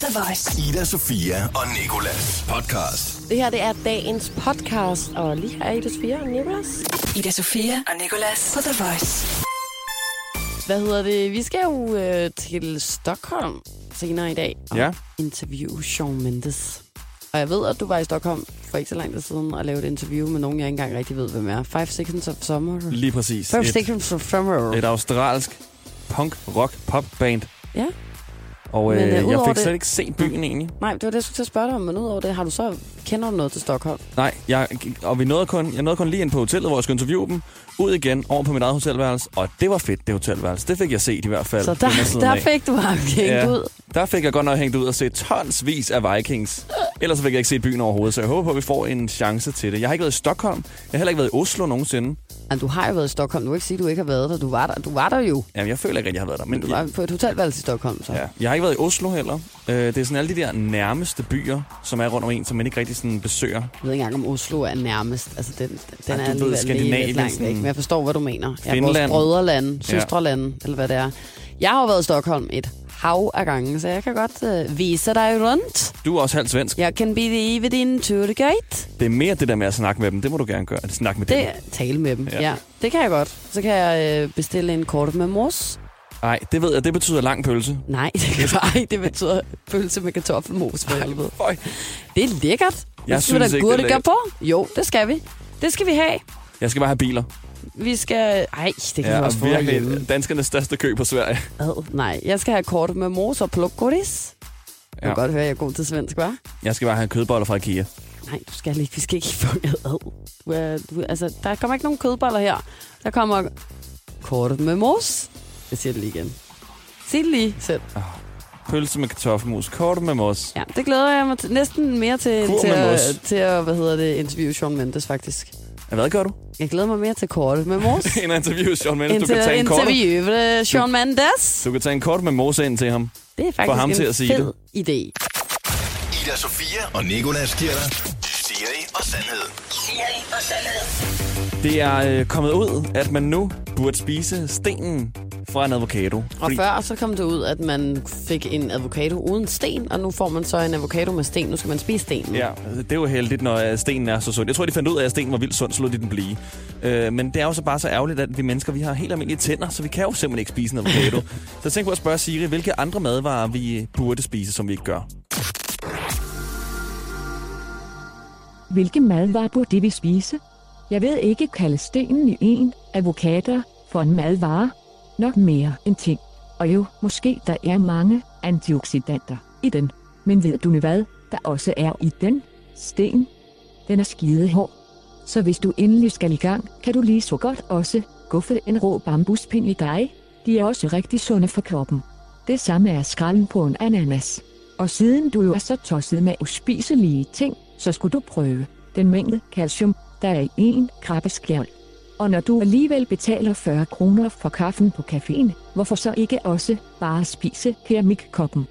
The Voice. Ida, Sofia og Nikolas podcast. Det her det er dagens podcast, og lige her er Ida Sofia og Nicolas. Ida Sofia og Nicolas på The Voice. Hvad hedder det? Vi skal jo øh, til Stockholm senere i dag og Ja. interviewe Shawn Mendes. Og jeg ved, at du var i Stockholm for ikke så lang tid siden og lavede et interview med nogen, jeg ikke engang rigtig ved, hvem er. Five Seconds of Summer. Lige præcis. Five Et, Seconds of Summer. et australsk punk, rock, pop band. Ja. Og Men, øh, øh, jeg fik det- slet ikke set byen egentlig. Nej, det var det, jeg skulle til at spørge dig om, men udover det, har du så, kender du noget til Stockholm? Nej, jeg, og vi nåede kun, jeg nåede kun lige ind på hotellet, hvor jeg skulle interviewe dem. Ud igen, over på mit eget hotelværelse. Og det var fedt, det hotelværelse. Det fik jeg set i hvert fald. Så der, der af. fik du ham hængt Ja. ud. Der fik jeg godt nok hængt ud og set tonsvis af Vikings. Ellers så fik jeg ikke set byen overhovedet, så jeg håber på, at vi får en chance til det. Jeg har ikke været i Stockholm. Jeg har heller ikke været i Oslo nogensinde. Men du har jo været i Stockholm. Du kan ikke sige, at du ikke har været der. Du var der, du var der jo. Jamen, jeg føler ikke, at jeg har været der. Men Du var på et hotelværelse i Stockholm, så. Ja. Jeg har ikke været i Oslo heller. Øh, det er sådan alle de der nærmeste byer, som er rundt om en, som man ikke rigtig sådan besøger. Jeg ved ikke engang, om Oslo er nærmest. Altså, den, den Ej, er ved, Skandinavien, lidt langt væk. Men jeg forstår, hvad du mener. Ja, vores Finland. brødrelande, søstrelande, eller hvad det er. Jeg har jo været i Stockholm et hav af gange, så jeg kan godt uh, vise dig rundt. Du er også halvt svensk. Jeg kan believe din tour guide. Det er mere det der med at snakke med dem. Det må du gerne gøre. At snakke med Det dem. tale med dem. Ja. Ja. ja. det kan jeg godt. Så kan jeg øh, bestille en kort med mos. Nej, det ved jeg. Det betyder lang pølse. Nej, det, kan, ej, det betyder pølse med kartoffelmos for helvede. Det er lækkert. Jeg skal vi synes da det er gurke lækkert. på. Jo, det skal vi. Det skal vi have. Jeg skal bare have biler. Vi skal... Ej, det kan ja, vi også og få herhjemme. virkelig danskernes største kø på Sverige. Ad, nej, jeg skal have kort med mos og plukkoris. Ja. Du kan godt høre, at jeg er god til svensk, hva'? Jeg skal bare have kødboller fra Ikea. Nej, du skal ikke. Vi skal ikke få ad. Du er, du, altså, der kommer ikke nogen kødboller her. Der kommer kort med mos. Jeg siger det lige igen. Sig det lige selv. Pølse med kartoffelmus. Kort med mos. Ja, det glæder jeg mig til, næsten mere til, Kur til, med at, mos. til at, hvad hedder det, interviewe Shawn Mendes, faktisk. Ja, Hvad gør du? Jeg glæder mig mere til kort med mos. en interview, Sean Mendes. end Du kan tage en kort. interviewe Shawn Mendes. Du kan tage en kort med mos ind til ham. Det er faktisk ham en til at sige fed idé. Ida, Sofia og Nikolas giver dig Siri og Sandhed. Siri og Sandhed. Det er øh, kommet ud, at man nu burde spise stenen fra en avocado. Og før så kom det ud, at man fik en avocado uden sten, og nu får man så en avocado med sten. Nu skal man spise stenen. Ja, det er jo heldigt, når øh, stenen er så sund. Jeg tror, de fandt ud af, at stenen var vildt sund, så lod de den blive. Øh, men det er jo så bare så ærgerligt, at vi mennesker vi har helt almindelige tænder, så vi kan jo simpelthen ikke spise en avocado. så tænker på at spørge Siri, hvilke andre madvarer vi burde spise, som vi ikke gør. Hvilke madvarer burde vi spise? Jeg ved ikke kalde stenen i en avocado for en madvare. Nok mere end ting. Og jo, måske der er mange antioxidanter i den. Men ved du nu hvad, der også er i den? Sten. Den er skide hård. Så hvis du endelig skal i gang, kan du lige så godt også guffe en rå bambuspind i dig. De er også rigtig sunde for kroppen. Det samme er skralden på en ananas. Og siden du jo er så tosset med uspiselige ting, så skulle du prøve den mængde calcium, der er i en krabbeskjold. Og når du alligevel betaler 40 kroner for kaffen på caféen, hvorfor så ikke også bare spise keramikkoppen?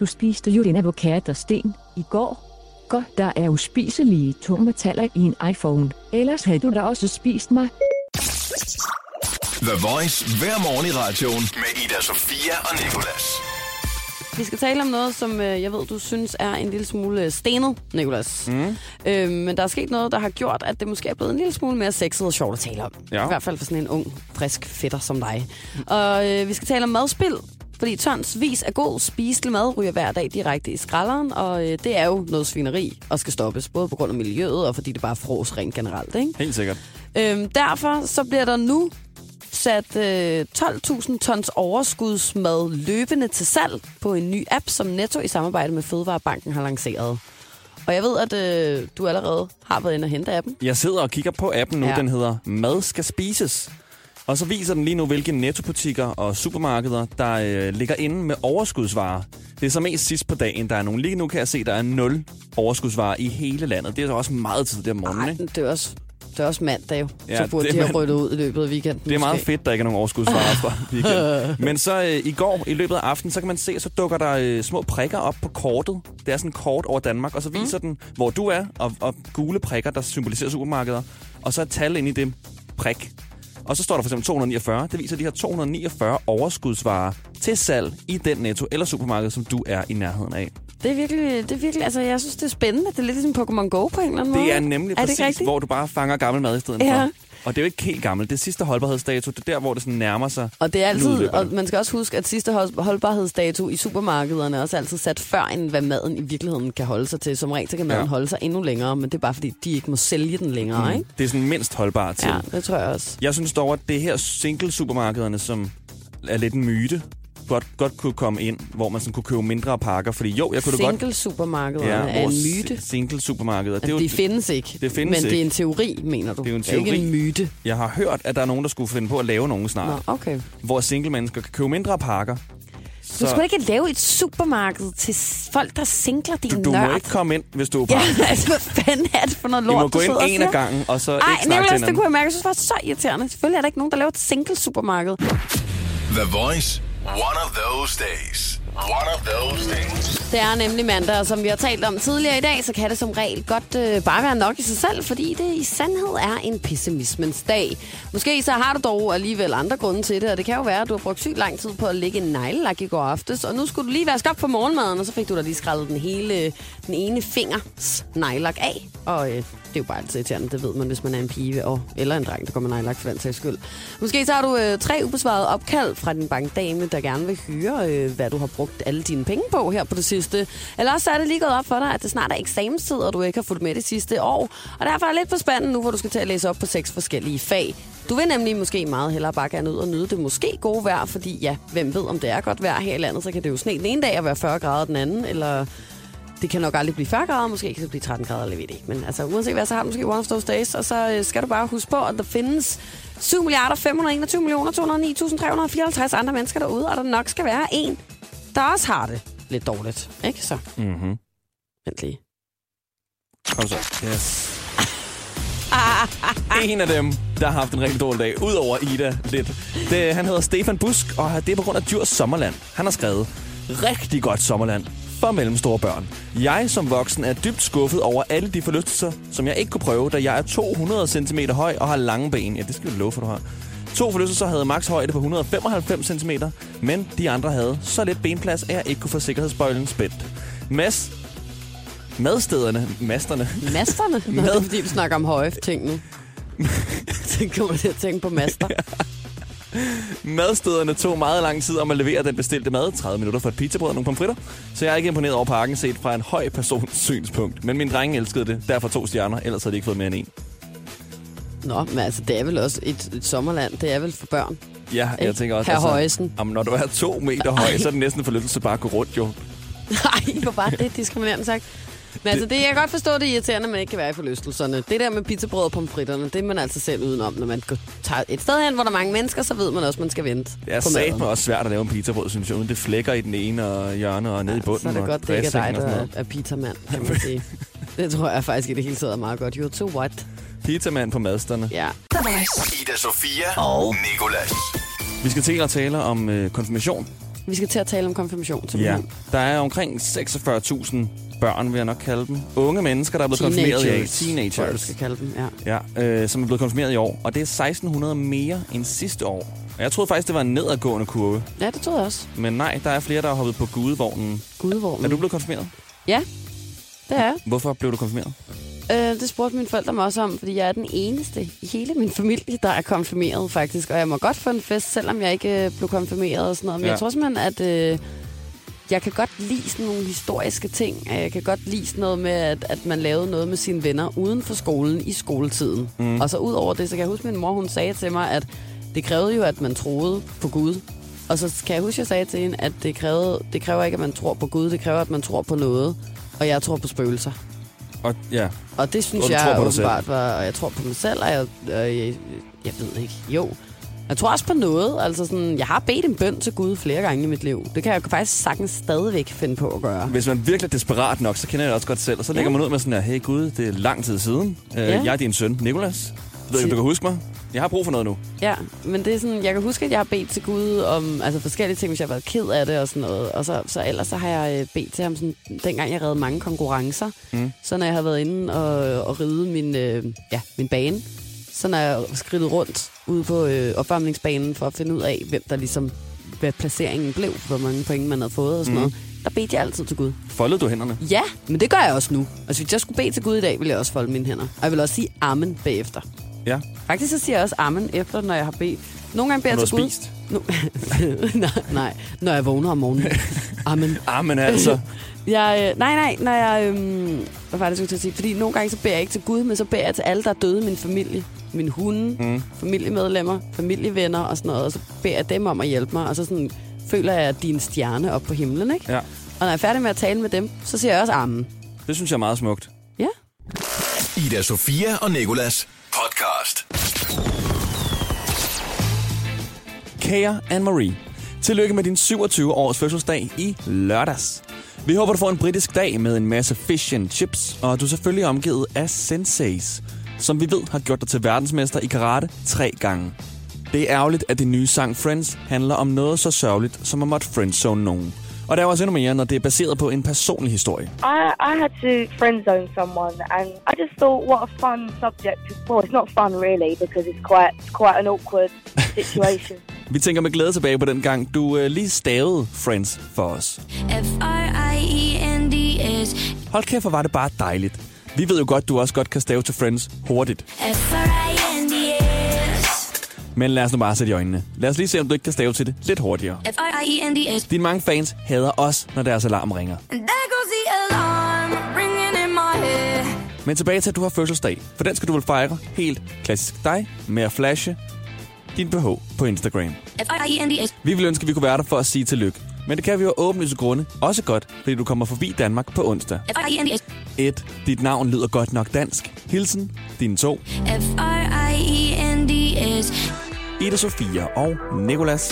Du spiste jo din avocadosten i går. Godt, der er uspiselige tungmetaller i en iPhone. Ellers havde du da også spist mig. The Voice hver morgen i radioen med Ida, Sofia og Nikolas. Vi skal tale om noget, som øh, jeg ved, du synes er en lille smule øh, stenet, Nicolas. Mm. Øh, men der er sket noget, der har gjort, at det måske er blevet en lille smule mere sexet og sjovt at tale om. Ja. I hvert fald for sådan en ung, frisk fætter som dig. Og øh, vi skal tale om madspil. Fordi tonsvis af god spiselig mad ryger hver dag direkte i skralderen, og øh, det er jo noget svineri og skal stoppes, både på grund af miljøet og fordi det bare fros rent generelt. Ikke? Helt sikkert. Øhm, derfor så bliver der nu sat øh, 12.000 tons overskudsmad løbende til salg på en ny app, som Netto i samarbejde med Fødevarebanken har lanceret. Og jeg ved, at øh, du allerede har været inde og hente appen. Jeg sidder og kigger på appen nu. Ja. Den hedder Mad skal spises. Og så viser den lige nu, hvilke nettobutikker og supermarkeder, der øh, ligger inde med overskudsvarer. Det er så mest sidst på dagen, der er nogle. Lige nu kan jeg se, der er nul overskudsvarer i hele landet. Det er så også meget tid der om morgenen, Nej, ikke? det er også, det er også mandag jo. Ja, så burde det de have ryddet ud i løbet af weekenden. Det er meget måske. fedt, der ikke er nogen overskudsvarer fra weekenden. Men så øh, i går, i løbet af aftenen, så kan man se, at så dukker der øh, små prikker op på kortet. Det er sådan et kort over Danmark, og så viser mm. den, hvor du er, og, og gule prikker, der symboliserer supermarkeder. Og så et tal ind i det prik. Og så står der for eksempel 249. Det viser de her 249 overskudsvarer til salg i den netto eller supermarked, som du er i nærheden af. Det er virkelig, det er virkelig, altså jeg synes, det er spændende. Det er lidt ligesom Pokémon Go på en eller anden måde. Det er nemlig er det præcis, rigtigt? hvor du bare fanger gammel mad i stedet Ja. for. Og det er jo ikke helt gammelt. Det sidste holdbarhedsdato. Det er der, hvor det sådan nærmer sig. Og det er altid, og man skal også huske, at sidste hold- holdbarhedsdato i supermarkederne er også altid sat før, end hvad maden i virkeligheden kan holde sig til. Som regel så kan maden Ja. holde sig endnu længere, men det er bare fordi, de ikke må sælge den længere, ikke? Det er sådan mindst holdbart til. Ja, det tror jeg også. Jeg synes dog, at det her single-supermarkederne, som er lidt en myte, godt, godt kunne komme ind, hvor man sådan kunne købe mindre pakker. Fordi jo, jeg kunne da godt... Single-supermarkederne ja, er en myte. Single-supermarkeder. Altså, de findes ikke, det findes men det er ikke. en teori, mener du? Det er jo en Det er ikke teori. en myte. Jeg har hørt, at der er nogen, der skulle finde på at lave nogen snart, Nå, okay. hvor single-mennesker kan købe mindre pakker. Du skulle ikke lave et supermarked til folk, der singler din du, du nørd. må ikke komme ind, hvis du er Ja, par. altså, hvad fanden er det for noget I lort, må du gå ind en af gangen, og så Ej, ikke snakke til Nicolas, det kunne jeg mærke. Jeg synes, det var så irriterende. Selvfølgelig er der ikke nogen, der laver et single-supermarked. The Voice. One of those days. One of those days. Det er nemlig mandag, og som vi har talt om tidligere i dag, så kan det som regel godt øh, bare være nok i sig selv, fordi det i sandhed er en pessimismens dag. Måske så har du dog alligevel andre grunde til det, og det kan jo være, at du har brugt sygt lang tid på at lægge en neglelak i går aftes, og nu skulle du lige vaske op på morgenmaden, og så fik du da lige skrællet den hele, den ene fingers neglelak af. Og øh, det er jo bare altid irriterende, det ved man, hvis man er en pige og, eller en dreng, der går med neglelak for den sags skyld. Måske så har du øh, tre ubesvarede opkald fra din bankdame, der gerne vil høre, øh, hvad du har brugt alle dine penge på her på det sidste. Eller også så er det lige gået op for dig, at det snart er eksamenstid, og du ikke har fulgt med det sidste år. Og derfor er jeg lidt på spanden nu, hvor du skal til at læse op på seks forskellige fag. Du vil nemlig måske meget hellere bare gerne ud og nyde det måske gode vejr, fordi ja, hvem ved, om det er godt vejr her i landet, så kan det jo sne den ene dag og være 40 grader den anden, eller det kan nok aldrig blive 40 grader, måske kan det blive 13 grader, eller ved det ikke. Men altså, uanset hvad, så har du måske one of those days, og så øh, skal du bare huske på, at der findes 7 milliarder 521 millioner 209.354 andre mennesker derude, og der nok skal være en, der også har det lidt dårligt. Ikke så? Mm-hmm. Vent lige. Kom så. Yes. en af dem, der har haft en rigtig dårlig dag, udover Ida lidt. Det, han hedder Stefan Busk, og det er på grund af Djurs Sommerland. Han har skrevet, rigtig godt sommerland for mellemstore børn. Jeg som voksen er dybt skuffet over alle de forlystelser, som jeg ikke kunne prøve, da jeg er 200 cm høj og har lange ben. Ja, det skal du love for, du har. To forlystelser havde max højde på 195 cm, men de andre havde så lidt benplads, at jeg ikke kunne få sikkerhedsbøjlen spændt. Mads, madstederne, masterne, Masterne? Nå, Mad. det er fordi, du snakker om høje ting nu. så kommer til at tænke på master. Madstederne tog meget lang tid om at levere den bestilte mad. 30 minutter for et pizzabrød og nogle pomfritter. Så jeg er ikke imponeret over pakken set fra en høj persons synspunkt. Men min drenge elskede det. Derfor to stjerner. Ellers havde de ikke fået mere end en. Nå, men altså, det er vel også et, et sommerland. Det er vel for børn. Ja, jeg tænker også... altså, Herr Højesen. Jamen, når du er to meter høj, så er det næsten en forlystelse bare at gå rundt, jo. Nej, hvor bare det er diskriminerende sagt. Men altså, det, jeg kan godt forstå, det er irriterende, at man ikke kan være i forlystelserne. Det der med pizzabrød og pomfritterne, det er man altså selv udenom. Når man går, tager et sted hen, hvor der er mange mennesker, så ved man også, at man skal vente Det er satme også svært at lave en pizzabrød, synes jeg. Uden det flækker i den ene og hjørne og ned i bunden. Så er det og godt, det ikke er dig, der er, er pizzamand, kan man sige. Det tror jeg faktisk i det hele taget er meget godt. You're too what? Pizzamand på madsterne. Ja. Ida Sofia og Nicolas. Vi skal til at tale om øh, konfirmation. Vi skal til at tale om konfirmation, Ja. simpelthen. Der er omkring 46.000 børn, vil jeg nok kalde dem. Unge mennesker, der er blevet konfirmeret i. Teenagers, tror jeg, skal kalde dem, ja. Ja, øh, som er blevet konfirmeret i år. Og det er 1600 mere end sidste år. Og jeg troede faktisk, det var en nedadgående kurve. Ja, det tror jeg også. Men nej, der er flere, der har hoppet på gudevognen. Gudevognen. Er du blevet konfirmeret? Ja, det er Hvorfor blev du konfirmeret? Øh, det spurgte mine forældre mig også om, fordi jeg er den eneste i hele min familie, der er konfirmeret faktisk. Og jeg må godt få en fest, selvom jeg ikke øh, blev konfirmeret og sådan noget. Men Ja. jeg tror simpelthen, at øh, jeg kan godt lide sådan nogle historiske ting. Jeg kan godt lide sådan noget med, at, at man lavede noget med sine venner uden for skolen i skoletiden. Mm. Og så ud over det, så kan jeg huske, at min mor hun sagde til mig, at det krævede jo, at man troede på Gud. Og så kan jeg huske, at jeg sagde til hende, at det, krævede, det kræver ikke, at man tror på Gud. Det kræver, at man tror på noget. Og jeg tror på spøgelser. Og ja, Og det synes Og jeg tror åbenbart var, og jeg tror på mig selv, og jeg, og jeg, jeg ved ikke, jo. Jeg tror også på noget, altså sådan, jeg har bedt en bøn til Gud flere gange i mit liv. Det kan jeg faktisk sagtens stadigvæk finde på at gøre. hvis man virkelig er desperat nok, så kender jeg det også godt selv. Og så lægger Ja. man ud med sådan her, hey Gud, det er lang tid siden. Øh, Ja. Jeg er din søn, Nikolas. Ved ikke, du kan huske mig? Jeg har brug for noget nu. Ja, men det er sådan, jeg kan huske, at jeg har bedt til Gud om altså forskellige ting, hvis jeg har været ked af det og sådan noget. Og så, så ellers så har jeg øh, bedt til ham, sådan, dengang jeg redde mange konkurrencer. Mm. Så når jeg har været inde og, og ride min, øh, ja, min bane, så når jeg skridtet rundt ude på øh, opvarmningsbanen for at finde ud af, hvem der ligesom, hvad placeringen blev, hvor mange point man havde fået og sådan mm. noget. der bedte jeg altid til Gud. Foldede du hænderne? Ja, men det gør jeg også nu. Altså, hvis jeg skulle bede til Gud i dag, ville jeg også folde mine hænder. Og jeg vil også sige amen bagefter. Ja. Faktisk så siger jeg også amen efter, når jeg har bedt. Nogle gange beder jeg til Gud. spist? Nu, nej, nej, når jeg vågner om morgenen. Amen. Ah, men altså. Jeg, øh, nej, nej, når jeg... Øhm, hvad var det, jeg skulle til at sige? Fordi nogle gange så beder jeg ikke til Gud, men så beder jeg til alle, der er døde i min familie. Min hunde, mm. familiemedlemmer, familievenner og sådan noget. Og så beder jeg dem om at hjælpe mig. Og så sådan, føler jeg, at din stjerne op på himlen, ikke? Ja. Og når jeg er færdig med at tale med dem, så siger jeg også amen. Det synes jeg er meget smukt. Ja. Ida Sofia og Nikolas Kære Anne-Marie, tillykke med din 27 års fødselsdag i lørdags. Vi håber, du får en britisk dag med en masse fish and chips, og du er selvfølgelig omgivet af senseis, som vi ved har gjort dig til verdensmester i karate tre gange. Det er ærgerligt, at din nye sang Friends handler om noget så sørgeligt, som at måtte friendzone nogen. Og der er også endnu mere, når det er baseret på en personlig historie. I, I had to friend zone someone, and I just thought, what a fun subject. to- Well, it's not fun really because it's quite it's quite an awkward situation. Vi tænker med glæde tilbage på den gang, du øh, lige stavede Friends for os. F-R-I-E-N-D-S Hold kæft, hvor var det bare dejligt. Vi ved jo godt, du også godt kan stave til Friends hurtigt. F-R-I-E-N-D-S Men lad os nu bare sætte i øjnene. Lad os lige se, om du ikke kan stave til det lidt hurtigere. F-R-I-E-N-D-S Dine mange fans hader os, når deres alarm ringer. Alarm Men tilbage til, at du har fødselsdag. For den skal du vel fejre helt klassisk dig med at flashe din BH på Instagram. F-R-I-E-N-D-S Vi vil ønske, at vi kunne være der for at sige tillykke. Men det kan vi jo åbenlyse grunde også godt, fordi du kommer forbi Danmark på onsdag. F-R-I-E-N-D-S 1. Dit navn lyder godt nok dansk. Hilsen, dine to. F-R-I-E-N-D-S Ida Sofia og Nikolas.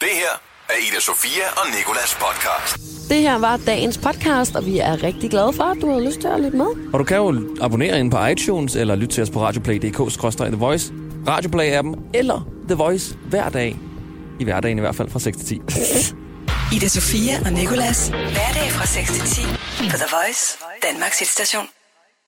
Det her er Ida Sofia og Nikolas podcast. Det her var dagens podcast, og vi er rigtig glade for, at du har lyst til at lytte med. Og du kan jo abonnere ind på iTunes, eller lytte til os på radioplay.dk-the voice, Radioplay-appen, eller The Voice hver dag. I hverdagen i hvert fald fra 6 til 10. Ida Sofia og Nikolas. Hverdag fra 6 til 10 på The Voice, Danmarks hitstation.